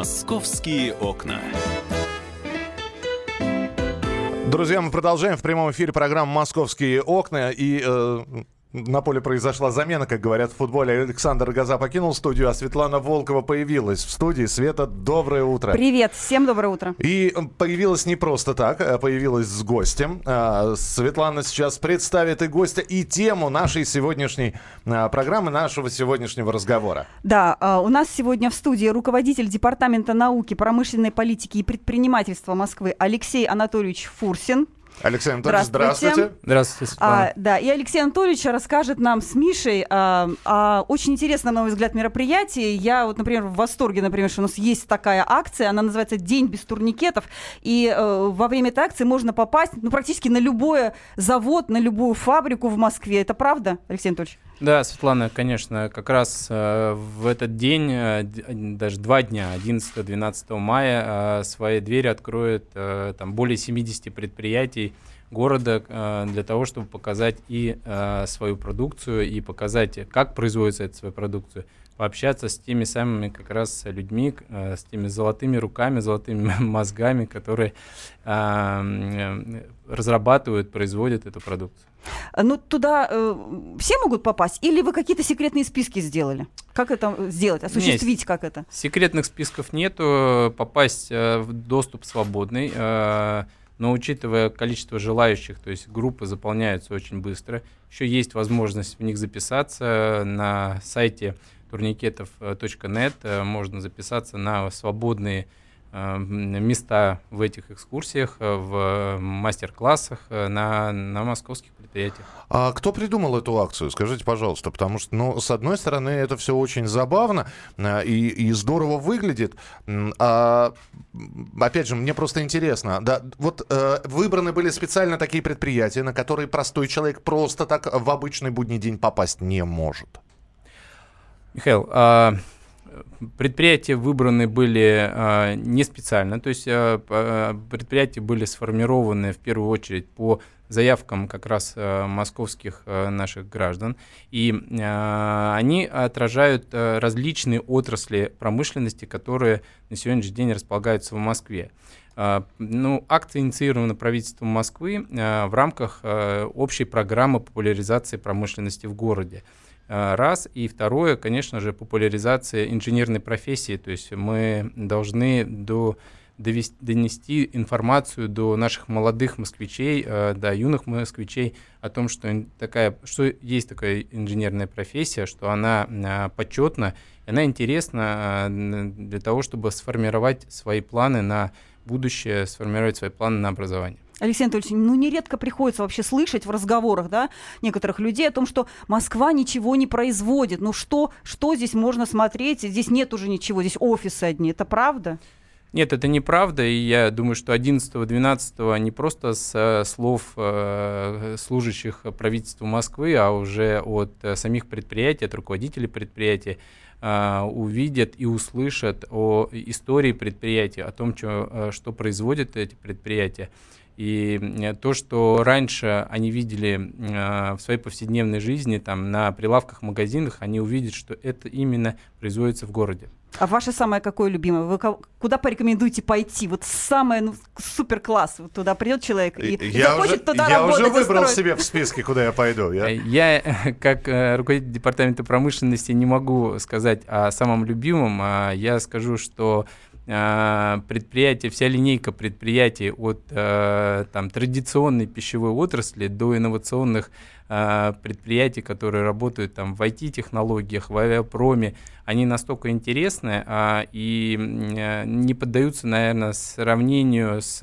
Московские окна. Друзья, мы продолжаем в прямом эфире программу «Московские окна». И э, на поле произошла замена, как говорят в футболе. Александр Газа покинул студию, а Светлана Волкова появилась в студии. Света, доброе утро. Привет, всем доброе утро. И появилась не просто так, а появилась с гостем. А, Светлана сейчас представит и гостя, и тему нашей сегодняшней а, программы, нашего сегодняшнего разговора. Да, у нас сегодня в студии руководитель Департамента науки, промышленной политики и предпринимательства Москвы Алексей Анатольевич Фурсин. Алексей Анатольевич, здравствуйте. Здравствуйте, здравствуйте. А, да, и Алексей Анатольевич расскажет нам с Мишей а, а, очень интересное, на мой взгляд, мероприятие. Я вот, например, в восторге, например, что у нас есть такая акция, она называется «День без турникетов», и э, во время этой акции можно попасть ну, практически на любой завод, на любую фабрику в Москве. Это правда, Алексей Анатольевич? Да, Светлана, конечно, как раз э, в этот день, э, даже два дня, 11-12 мая, э, свои двери откроет э, там, более 70 предприятий города э, для того, чтобы показать и э, свою продукцию, и показать, как производится эта своя продукция, пообщаться с теми самыми как раз людьми, э, с теми золотыми руками, золотыми мозгами, которые э, разрабатывают, производят эту продукцию. Ну, туда э, все могут попасть? Или вы какие-то секретные списки сделали? Как это сделать? Осуществить нет, как это? Секретных списков нету. Попасть э, в доступ свободный. Э, но учитывая количество желающих, то есть группы заполняются очень быстро, еще есть возможность в них записаться на сайте турникетов.нет, э, можно записаться на свободные э, места в этих экскурсиях, э, в мастер-классах на, на московских предприятиях. А кто придумал эту акцию? Скажите, пожалуйста, потому что, ну, с одной стороны, это все очень забавно и, и здорово выглядит. А, опять же, мне просто интересно, да, вот э, выбраны были специально такие предприятия, на которые простой человек просто так в обычный будний день попасть не может. Михаил, а, предприятия выбраны были а, не специально, то есть а, предприятия были сформированы в первую очередь по заявкам как раз московских наших граждан, и они отражают различные отрасли промышленности, которые на сегодняшний день располагаются в Москве. Ну, акция инициирована правительством Москвы в рамках общей программы популяризации промышленности в городе. А, раз. И второе, конечно же, популяризация инженерной профессии. То есть мы должны до довести, донести информацию до наших молодых москвичей, э, до юных москвичей о том, что такая, что есть такая инженерная профессия, что она э, почетна, она интересна для того, чтобы сформировать свои планы на будущее, сформировать свои планы на образование. Алексей Анатольевич, ну нередко приходится вообще слышать в разговорах да, некоторых людей о том, что Москва ничего не производит. Ну что, что здесь можно смотреть? Здесь нет уже ничего, здесь офисы одни. Это правда? Нет, это неправда, и я думаю, что 11-12 не просто с слов э, служащих правительства Москвы, а уже от э, самих предприятий, от руководителей предприятий э, увидят и услышат о истории предприятия, о том, что, что производят эти предприятия. И э, то, что раньше они видели э, в своей повседневной жизни, там, на прилавках магазинах, они увидят, что это именно производится в городе. А ваше самое какое любимое? Вы куда порекомендуете пойти? Вот самое ну, супер класс. Вот туда придет человек и, и я захочет уже, туда я работать. Я уже выбрал устроить. себе в списке, куда я пойду. Я, я как э, руководитель департамента промышленности не могу сказать о самом любимом. А я скажу, что предприятия, вся линейка предприятий от э, там, традиционной пищевой отрасли до инновационных а, предприятий, которые работают там, в IT-технологиях, в авиапроме, они настолько интересны а, и э, не поддаются, наверное, сравнению с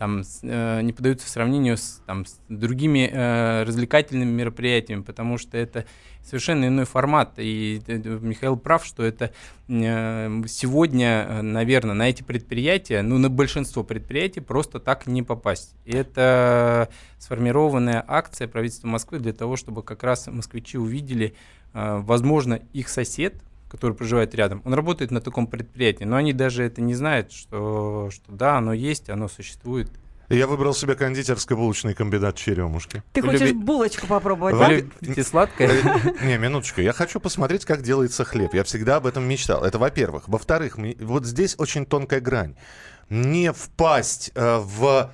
там, э, не поддаются сравнению с, там, с другими э, развлекательными мероприятиями, потому что это совершенно иной формат. И э, Михаил прав, что это э, сегодня, э, наверное, на эти предприятия, ну, на большинство предприятий просто так не попасть. И это сформированная акция правительства Москвы для того, чтобы как раз москвичи увидели, э, возможно, их сосед, который проживает рядом, он работает на таком предприятии, но они даже это не знают, что, что да, оно есть, оно существует. Я выбрал себе кондитерско-булочный комбинат «Черемушки». Ты хочешь люби- булочку попробовать, Вы да? любите сладкое? Э, Не, минуточку. Я хочу посмотреть, как делается хлеб. Я всегда об этом мечтал. Это во-первых. Во-вторых, вот здесь очень тонкая грань. Не впасть э, в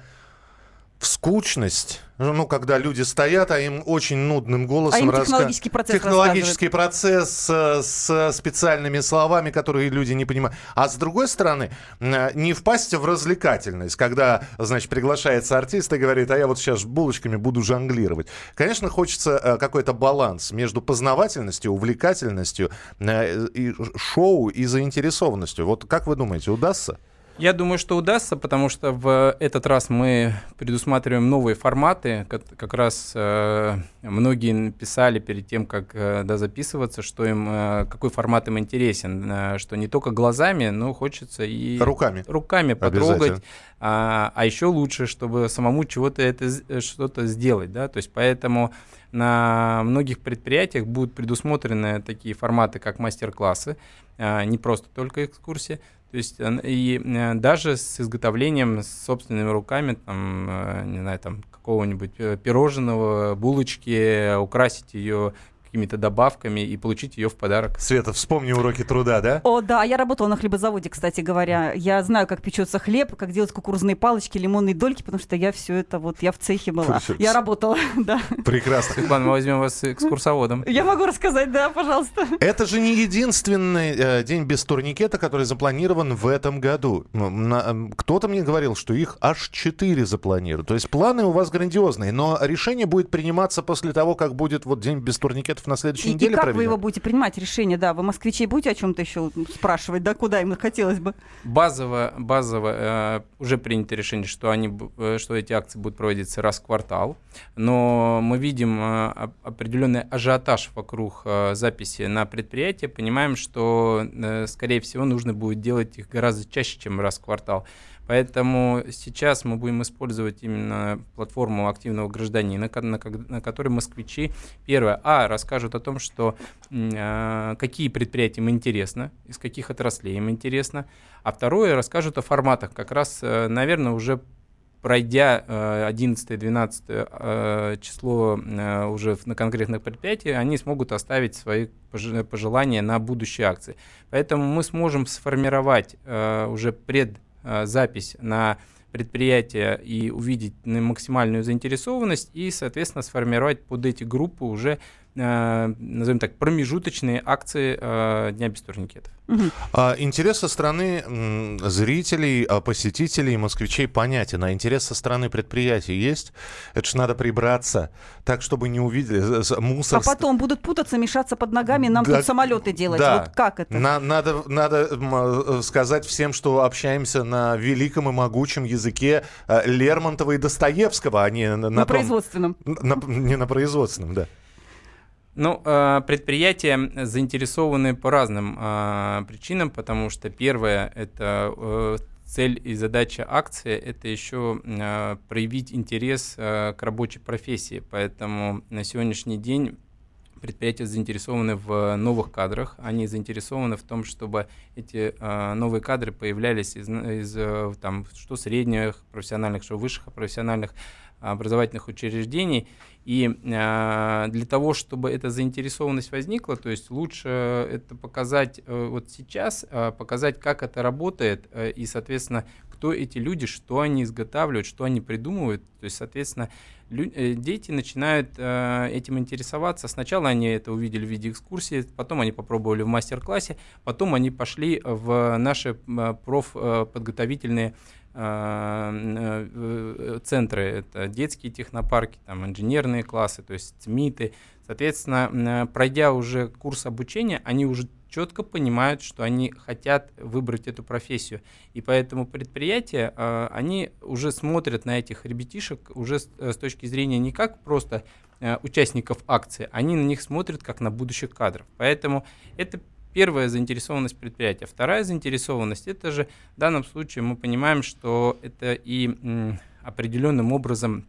в скучность, ну, когда люди стоят, а им очень нудным голосом А раска- технологический процесс Технологический процесс э, с специальными словами, которые люди не понимают. А с другой стороны, э, не впасть в развлекательность, когда, значит, приглашается артист и говорит, а я вот сейчас булочками буду жонглировать. Конечно, хочется э, какой-то баланс между познавательностью, увлекательностью, э, и шоу и заинтересованностью. Вот как вы думаете, удастся? Я думаю, что удастся, потому что в этот раз мы предусматриваем новые форматы. Как, как раз э, многие писали перед тем, как э, да, записываться, что им э, какой формат им интересен, э, что не только глазами, но хочется и Руками. руками потрогать. А, а еще лучше, чтобы самому чего-то это что-то сделать, да. То есть поэтому на многих предприятиях будут предусмотрены такие форматы, как мастер-классы, а, не просто только экскурсии. То есть и э, даже с изготовлением собственными руками, там, э, не знаю, там какого-нибудь э, пирожного, булочки, украсить ее какими-то добавками и получить ее в подарок. Света, вспомни уроки труда, да? О, да, я работала на хлебозаводе, кстати говоря. Я знаю, как печется хлеб, как делать кукурузные палочки, лимонные дольки, потому что я все это вот, я в цехе была. Слушай, Я работала, да. Прекрасно. Светлана, мы возьмем вас экскурсоводом. Я могу рассказать, да, пожалуйста. Это же не единственный э, день без турникета, который запланирован в этом году. М, на- м, Кто-то мне говорил, что их аж четыре запланируют. То есть планы у вас грандиозные, но решение будет приниматься после того, как будет вот день без турникетов на следующей И, и неделе как вы проведен? его будете принимать, решение, да? Вы москвичей будете о чем-то еще спрашивать, да, куда им хотелось бы? Базово, базово э, уже принято решение, что, они, э, что эти акции будут проводиться раз в квартал, но мы видим э, оп- определенный ажиотаж вокруг э, записи на предприятие, понимаем, что, э, скорее всего, нужно будет делать их гораздо чаще, чем раз в квартал. Поэтому сейчас мы будем использовать именно платформу активного гражданина, на, на которой москвичи, первое, а, расскажут о том, что э, какие предприятия им интересно, из каких отраслей им интересно, а второе, расскажут о форматах. Как раз, э, наверное, уже пройдя 11-12 э, число уже на конкретных предприятиях, они смогут оставить свои пож- пожелания на будущие акции. Поэтому мы сможем сформировать уже предзапись на предприятие и увидеть максимальную заинтересованность и, соответственно, сформировать под эти группы уже, э, назовем так, промежуточные акции э, Дня без турникетов. А, интерес со стороны зрителей, а, посетителей, москвичей понятен. А интерес со стороны предприятий есть? Это ж надо прибраться так, чтобы не увидели з- мусор. А потом будут путаться, мешаться под ногами, нам Да, тут самолеты делать. да. Вот как это? На- надо, надо э, сказать всем, что общаемся на великом и могучем языке э, Лермонтова и Достоевского, а не на, на На том- производственном. на- не на производственном, да. Ну, э, предприятия заинтересованы по разным э, причинам, потому что первое это э, цель и задача акции это еще э, проявить интерес э, к рабочей профессии. Поэтому на сегодняшний день предприятия заинтересованы в новых кадрах, они заинтересованы в том, чтобы эти э, новые кадры появлялись из, из э, там, что средних профессиональных, что высших профессиональных образовательных учреждений. И э, для того, чтобы эта заинтересованность возникла, то есть лучше это показать э, вот сейчас, э, показать, как это работает, э, и, соответственно, кто эти люди, что они изготавливают, что они придумывают. То есть, соответственно, э, дети начинают э, этим интересоваться. Сначала они это увидели в виде экскурсии, потом они попробовали в мастер-классе, потом они пошли в наши э, профподготовительные э, э, центры. Это детские технопарки, там инженерные классы, то есть ЦМИТы. Соответственно, м, пройдя уже курс обучения, они уже четко понимают, что они хотят выбрать эту профессию. И поэтому предприятия, э, они уже смотрят на этих ребятишек уже с, э, точки зрения не как просто э, участников акции, они на них смотрят как на будущих кадров. Поэтому это первая заинтересованность предприятия. Вторая заинтересованность, это же в данном случае мы понимаем, что это и определенным образом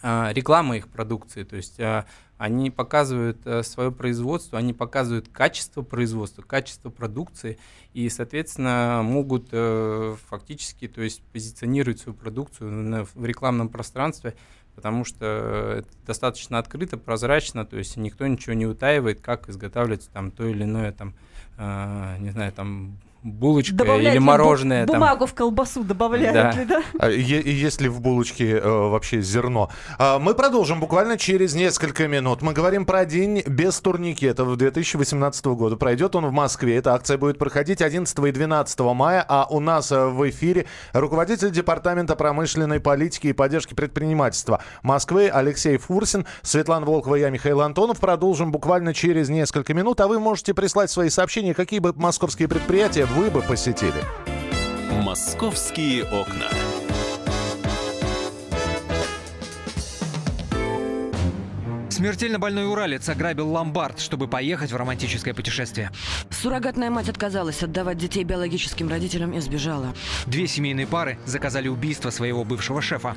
а, реклама их продукции, то есть а, они показывают а, свое производство, они показывают качество производства, качество продукции и, соответственно, могут а, фактически, то есть позиционировать свою продукцию в рекламном пространстве, потому что это достаточно открыто, прозрачно, то есть никто ничего не утаивает, как изготавливается там то или иное там, а, не знаю, там булочка Добавляет или ли мороженое. бу- там. Бумагу в колбасу добавляют Да. ли, да? А е- и есть ли в булочке э, вообще зерно? А, мы продолжим буквально через несколько минут. Мы говорим про день без турникетов 2018 года. Пройдет он в Москве. Эта акция будет проходить 11 и 12 мая. А у нас э, в эфире руководитель Департамента промышленной политики и поддержки предпринимательства Москвы Алексей Фурсин, Светлана Волкова, я Михаил Антонов. Продолжим буквально через несколько минут. А вы можете прислать свои сообщения, какие бы московские предприятия вы бы посетили. Московские окна. Смертельно больной уралец ограбил ломбард, чтобы поехать в романтическое путешествие. Суррогатная мать отказалась отдавать детей биологическим родителям и сбежала. Две семейные пары заказали убийство своего бывшего шефа.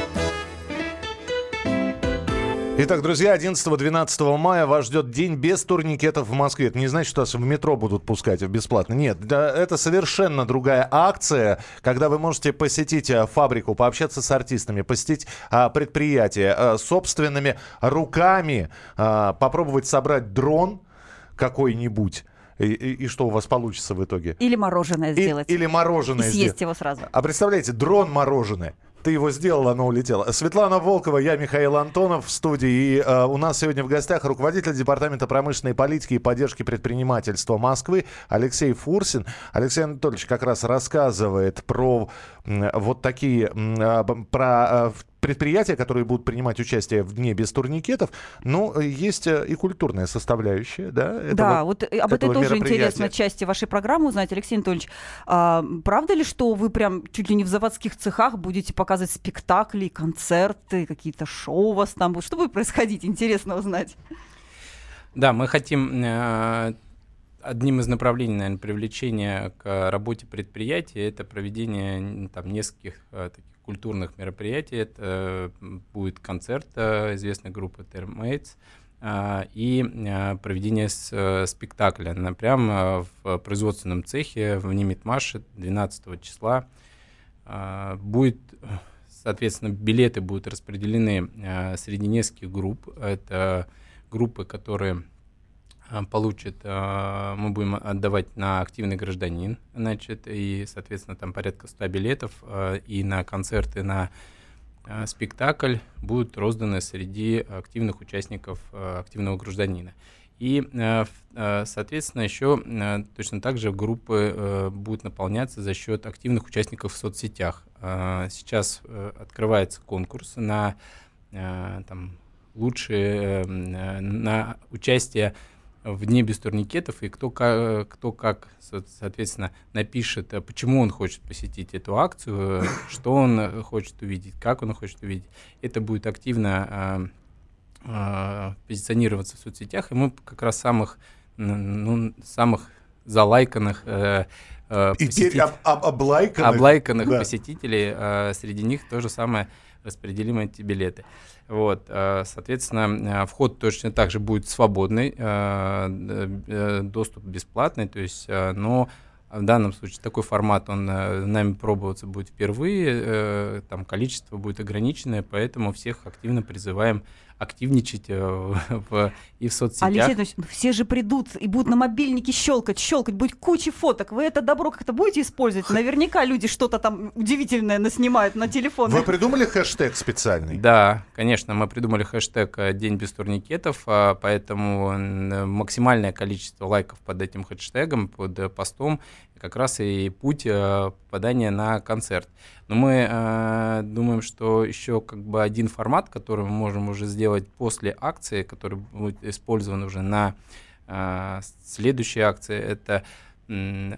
Итак, друзья, 11-12 мая вас ждет день без турникетов в Москве. Это не значит, что вас в метро будут пускать бесплатно. Нет, да, это совершенно другая акция, когда вы можете посетить а, фабрику, пообщаться с артистами, посетить а, предприятие а, собственными руками, а, попробовать собрать дрон какой-нибудь. И, и- и что у вас получится в итоге? Или мороженое И- сделать. или мороженое И сделать. съесть его сразу. А представляете, дрон мороженое. Ты его сделал, оно улетело. Светлана Волкова, я Михаил Антонов в студии. И э, у нас сегодня в гостях руководитель Департамента промышленной политики и поддержки предпринимательства Москвы Алексей Фурсин. Алексей Анатольевич как раз рассказывает про м, вот такие, б- про э, предприятия, которые будут принимать участие в Дне без турникетов. Но есть э, и культурная составляющая, да? этого- да, вот э, об этой тоже интересно части вашей программы узнать. Алексей Анатольевич, а, правда ли, что вы прям чуть ли не в заводских цехах будете показывать спектакли, концерты, какие-то шоу у вас там будут? Что будет происходить? Интересно узнать. Да, мы хотим э, одним из направлений, наверное, привлечения к работе предприятия это проведение там нескольких э, таких культурных мероприятий. Это будет концерт э, известной группы Termates э, и э, проведение спектакля на, прямо в производственном цехе в Немитмаше 12 числа. Будет, соответственно, билеты будут распределены среди нескольких групп. Это группы, которые а, получат, а, мы будем отдавать на активный гражданин, значит, и, соответственно, там порядка 100 билетов, а, и на концерты, на спектакль будут розданы среди активных участников активного гражданина. И, соответственно, еще точно так же группы э, будут наполняться за счет активных участников в соцсетях. Сейчас э, открывается конкурс на э, там, лучшие э, э, на участие в Дне без турникетов, и кто, кто как, со- соответственно, напишет, э, почему он хочет посетить эту акцию, э, что он э, хочет увидеть, как он хочет увидеть. Это будет активно э, э, позиционироваться в соцсетях, и мы как раз самых, ну, самых залайканных э, э, посетителей- об- об- облайканных. облайканных Да. посетителей, э, среди них то же самое распределим эти билеты. Вот, э, соответственно, э, вход точно так же будет свободный, э, доступ бесплатный, то есть, но в данном случае такой формат, он нами пробоваться будет впервые, там количество будет ограниченное, поэтому всех активно призываем активничать э, в- и в соцсетях. Алексей Анатольевич, ну все же придут и будут на мобильнике щелкать, щелкать, будет куча фоток. Вы это добро как-то будете использовать? Наверняка люди что-то там удивительное наснимают на телефон. Вы придумали хэштег специальный? Да, конечно, мы придумали хэштег э, «День без турникетов», а, поэтому максимальное количество лайков под этим хэштегом, под э, постом, как раз и путь э, попадания на концерт. Но мы э, думаем, что еще как бы один формат, который мы можем уже сделать после акции, который будет использован уже на э, следующей акции, это э,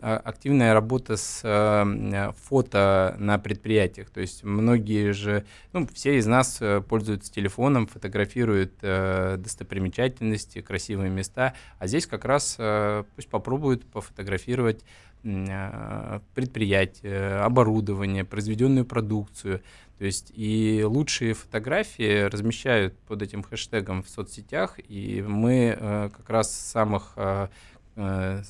активная а, активная работа с э, фото на предприятиях. То есть многие же, ну, все из нас э, пользуются телефоном, фотографируют э, достопримечательности, красивые места, а здесь как раз пусть попробуют пофотографировать предприятие, оборудование, произведенную продукцию. То есть и лучшие фотографии размещают под этим хэштегом в соцсетях, и мы как раз самых Э,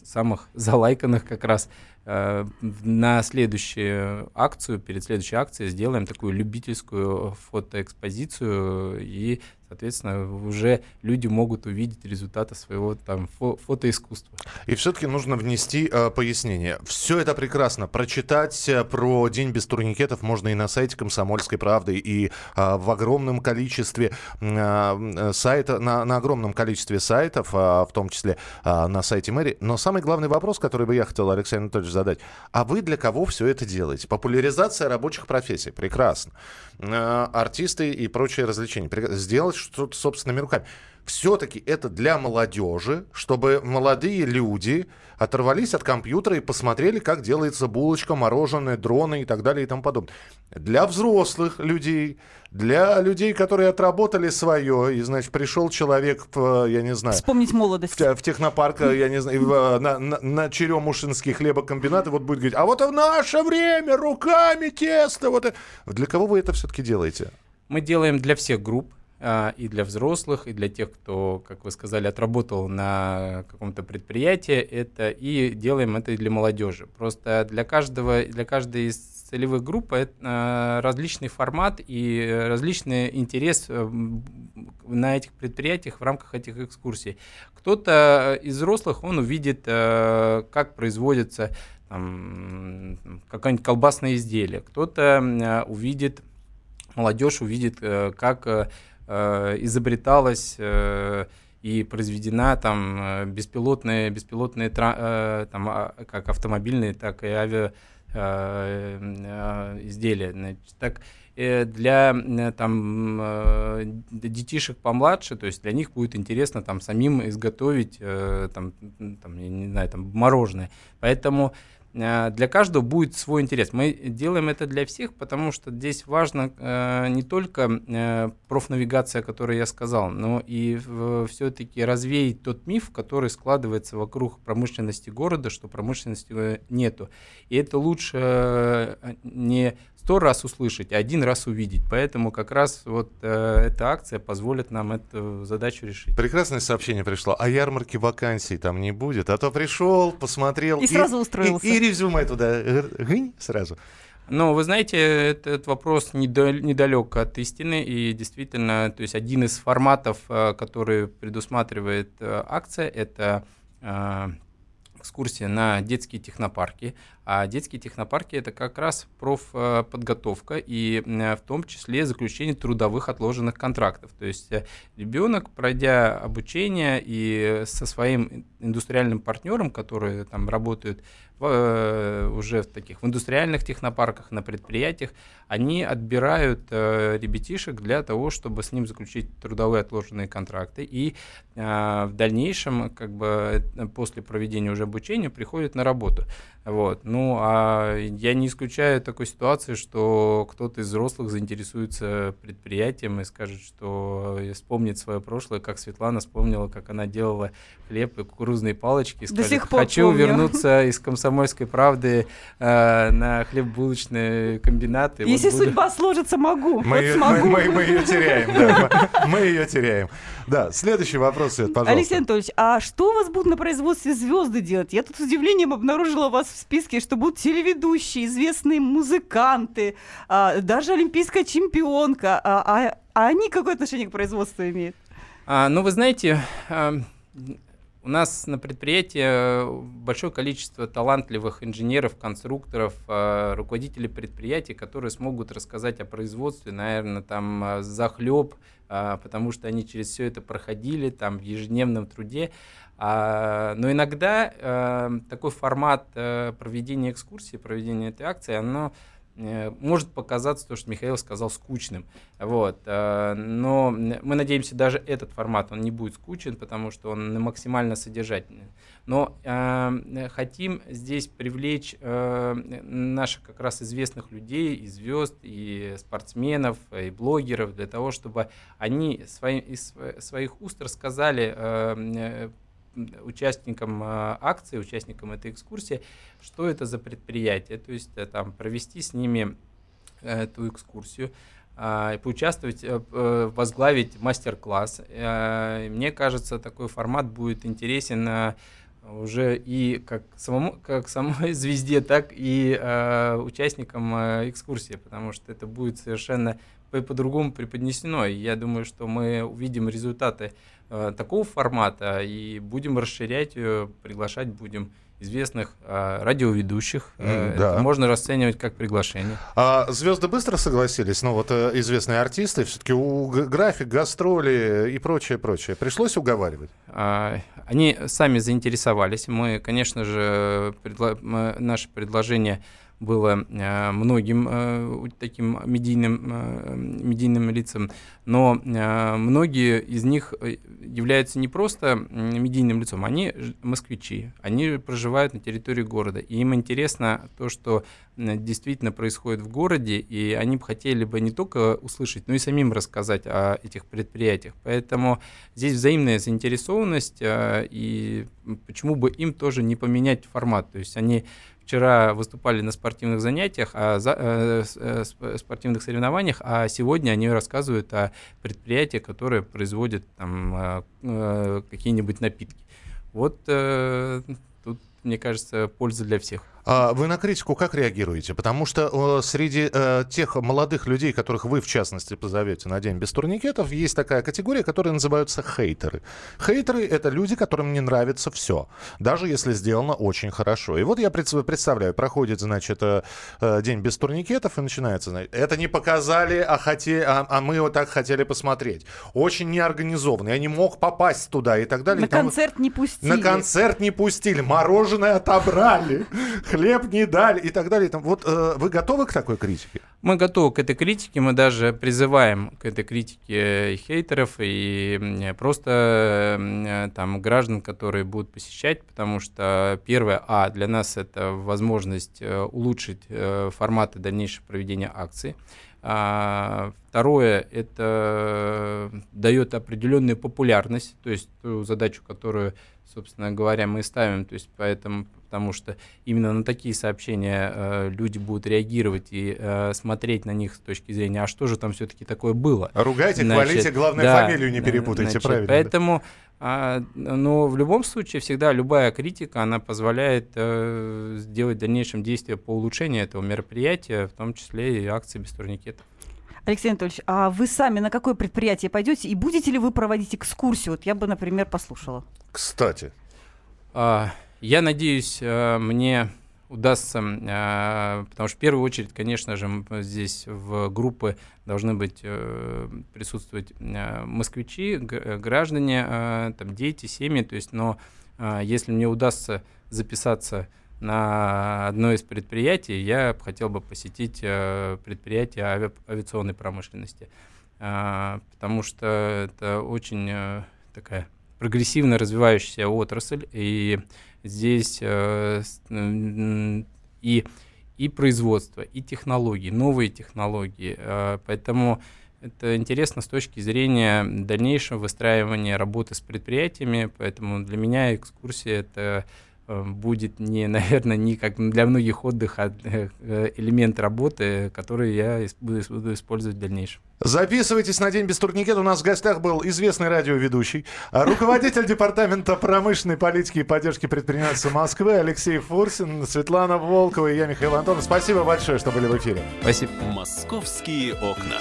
самых залайканных как раз. э, на следующую акцию, перед следующей акцией сделаем такую любительскую фотоэкспозицию и соответственно, уже люди могут увидеть результаты своего там фо фотоискусства. И все-таки нужно внести э, пояснение. Все это прекрасно. Прочитать э, про День без турникетов можно и на сайте Комсомольской правды, и э, в огромном количестве э, сайта, на, на огромном количестве сайтов, э, в том числе э, на сайте мэрии. Но самый главный вопрос, который бы я хотел, Алексей Анатольевич, задать. А вы для кого все это делаете? Популяризация рабочих профессий. Прекрасно. Э, артисты и прочие развлечения. Сделать что-то собственными руками. Все-таки это для молодежи, чтобы молодые люди оторвались от компьютера и посмотрели, как делается булочка, мороженое, дроны и так далее и тому подобное. Для взрослых людей, для людей, которые отработали свое, и, значит, пришел человек, в, я не знаю... Вспомнить молодость. В, в технопарк, я не знаю, в, на, на, на Черемушинский хлебокомбинат, и вот будет говорить, а вот в наше время руками тесто, вот... Для кого вы это все-таки делаете? Мы делаем для всех групп, и для взрослых, и для тех, кто, как вы сказали, отработал на каком-то предприятии, это и делаем это и для молодежи. Просто для каждого, для каждой из целевых групп это а, различный формат и различный интерес э, на этих предприятиях в рамках этих экскурсий. Кто-то из взрослых, он увидит, э, как производится какое-нибудь колбасное изделие, кто-то увидит, молодежь увидит, э, как Э, изобреталась э, и произведена там э, беспилотные, беспилотные там, а, как автомобильные, так и авиа изделия. Значит, так для там детишек помладше, то есть для них будет интересно там самим изготовить там, там я не знаю там мороженое, поэтому Э, для каждого будет свой интерес. Мы делаем это для всех, потому что здесь важно э, не только э, профнавигация, о которой я сказал, но и все-таки развеять тот миф, который складывается вокруг промышленности города, что промышленности нету. И это лучше не сто раз услышать, а один раз увидеть. Поэтому как раз вот э, эта акция позволит нам эту задачу решить. Прекрасное сообщение пришло. А ярмарки вакансий там не будет. А то пришел, посмотрел. И, и сразу устроился. И, и резюме туда. Гынь, сразу. Но вы знаете, этот вопрос недалек от истины, и действительно, то есть один из форматов, э, который предусматривает э, акция, это экскурсия на детские технопарки. А детские технопарки это как раз профподготовка и в том числе заключение трудовых отложенных контрактов. То есть э, ребенок, пройдя обучение и со своим индустриальным партнером, которые там работают в, э, уже в таких в индустриальных технопарках, на предприятиях, они отбирают э, ребятишек для того, чтобы с ним заключить трудовые отложенные контракты. И э, в дальнейшем, как бы э, после проведения уже обучения, приходят на работу. Вот. Ну, а я не исключаю такой ситуации, что кто-то из взрослых заинтересуется предприятием и скажет, что вспомнит свое прошлое, как Светлана вспомнила, как она делала хлеб и кукурузные палочки. И скажет, До сих пор хочу помню. вернуться из комсомольской правды э, на хлеб-булочные комбинаты. Если вот буду... судьба сложится, могу. Мы, вот ее, смогу. мы, мы, мы ее теряем, да. Мы ее теряем. Да, следующий вопрос, Свет, пожалуйста. Алексей Анатольевич, а что у вас будут на производстве звезды делать? Я тут с удивлением обнаружила вас в списке, что будут телеведущие, известные музыканты, а, даже олимпийская чемпионка. А, а, а они какое отношение к производству имеют? А, ну, вы знаете, а, у нас на предприятии большое количество талантливых инженеров, конструкторов, э, руководителей предприятий, которые смогут рассказать о производстве, наверное, там э, захлеб, э, потому что они через все это проходили там в ежедневном труде. А, но иногда такой формат проведения экскурсии, проведения этой акции, оно Э, может показаться то, что Михаил сказал, скучным. Вот. Э, но мы надеемся, даже этот формат он не будет скучен, потому что он максимально содержательный. Но э, хотим здесь привлечь э, наших как раз известных людей, и звезд, и спортсменов, и блогеров, для того, чтобы они свои, из своих уст рассказали э, участникам а, акции, участникам этой экскурсии, что это за предприятие, то есть э, там провести с ними э, эту экскурсию, а, поучаствовать, э, возглавить мастер-класс. Мне кажется, такой формат будет интересен уже и как самому, как самой звезде, так и участникам экскурсии, потому что это будет совершенно по-другому преподнесено. И я думаю, что мы увидим результаты Э, такого формата и будем расширять ее, приглашать будем известных э, радиоведущих. Mm, да. можно расценивать как приглашение. А звезды быстро согласились? Ну вот э, известные артисты, все-таки у график, гастроли и прочее, прочее. Пришлось уговаривать? А, они сами заинтересовались. Мы, конечно же, предло... наше предложение было э, многим э, таким медийным, э, медийным лицам, но многие из них являются не просто медийным лицом, они москвичи, они проживают на территории города, и им интересно то, что действительно происходит в городе, и они бы хотели бы не только услышать, но и самим рассказать о этих предприятиях. Поэтому здесь взаимная заинтересованность, и почему бы им тоже не поменять формат, то есть они вчера выступали на спортивных занятиях, а за, э, э, спортивных соревнованиях, а сегодня они рассказывают о предприятиях, которые производят там, э, э, какие-нибудь напитки. Вот э, тут, мне кажется, польза для всех. А вы на критику как реагируете? Потому что э, среди э, тех молодых людей, которых вы, в частности, позовете на День без турникетов, есть такая категория, которая называются хейтеры. Хейтеры — это люди, которым не нравится все, даже если сделано очень хорошо. И вот я представляю, проходит, значит, э, День без турникетов, и начинается, значит, это не показали, а, хоте, а, а мы вот так хотели посмотреть. Очень неорганизованно, я не мог попасть туда и так далее. На там, концерт не пустили. На концерт не пустили, мороженое отобрали хлеб не дали и так далее. Вот э, вы готовы к такой критике? Мы готовы к этой критике, мы даже призываем к этой критике хейтеров и просто там граждан, которые будут посещать, потому что первое, а, для нас это возможность э, улучшить э, форматы дальнейшего проведения акции. А, второе, это дает определенную популярность, то есть ту задачу, которую, собственно говоря, мы ставим, то есть поэтому, потому что именно на такие сообщения э, люди будут реагировать и э, смотреть на них с точки зрения, а что же там все-таки такое было. Ругайте, значит, хвалите, главное да, фамилию не перепутайте, значит, правильно. Поэтому, да? а, но в любом случае всегда любая критика, она позволяет э, сделать в дальнейшем действия по улучшению этого мероприятия, в том числе и акции без турникетов. Алексей Анатольевич, а вы сами на какое предприятие пойдете и будете ли вы проводить экскурсию? Вот я бы, например, послушала. Кстати. А, я надеюсь, а, мне удастся, а, потому что в первую очередь, конечно же, здесь в группы должны быть э, присутствовать москвичи, граждане, там дети, семьи, то есть, но если мне удастся записаться на одно из предприятий, я хотел бы посетить э, предприятие ави авиационной промышленности, потому что это очень э, такая прогрессивно развивающаяся отрасль, и здесь э, и, и производство, и технологии, новые технологии, поэтому это интересно с точки зрения дальнейшего выстраивания работы с предприятиями, поэтому для меня экскурсия — это Э, будет не, наверное, не как для многих отдых, а э, элемент работы, который я буду, буду использовать в дальнейшем. Записывайтесь на День без турникета. У нас в гостях был известный радиоведущий, а руководитель департамента промышленной политики и поддержки предпринимательства Москвы Алексей Фурсин, Светлана Волкова и я, Михаил Антонов. Спасибо большое, что были в эфире. Спасибо. «Московские окна».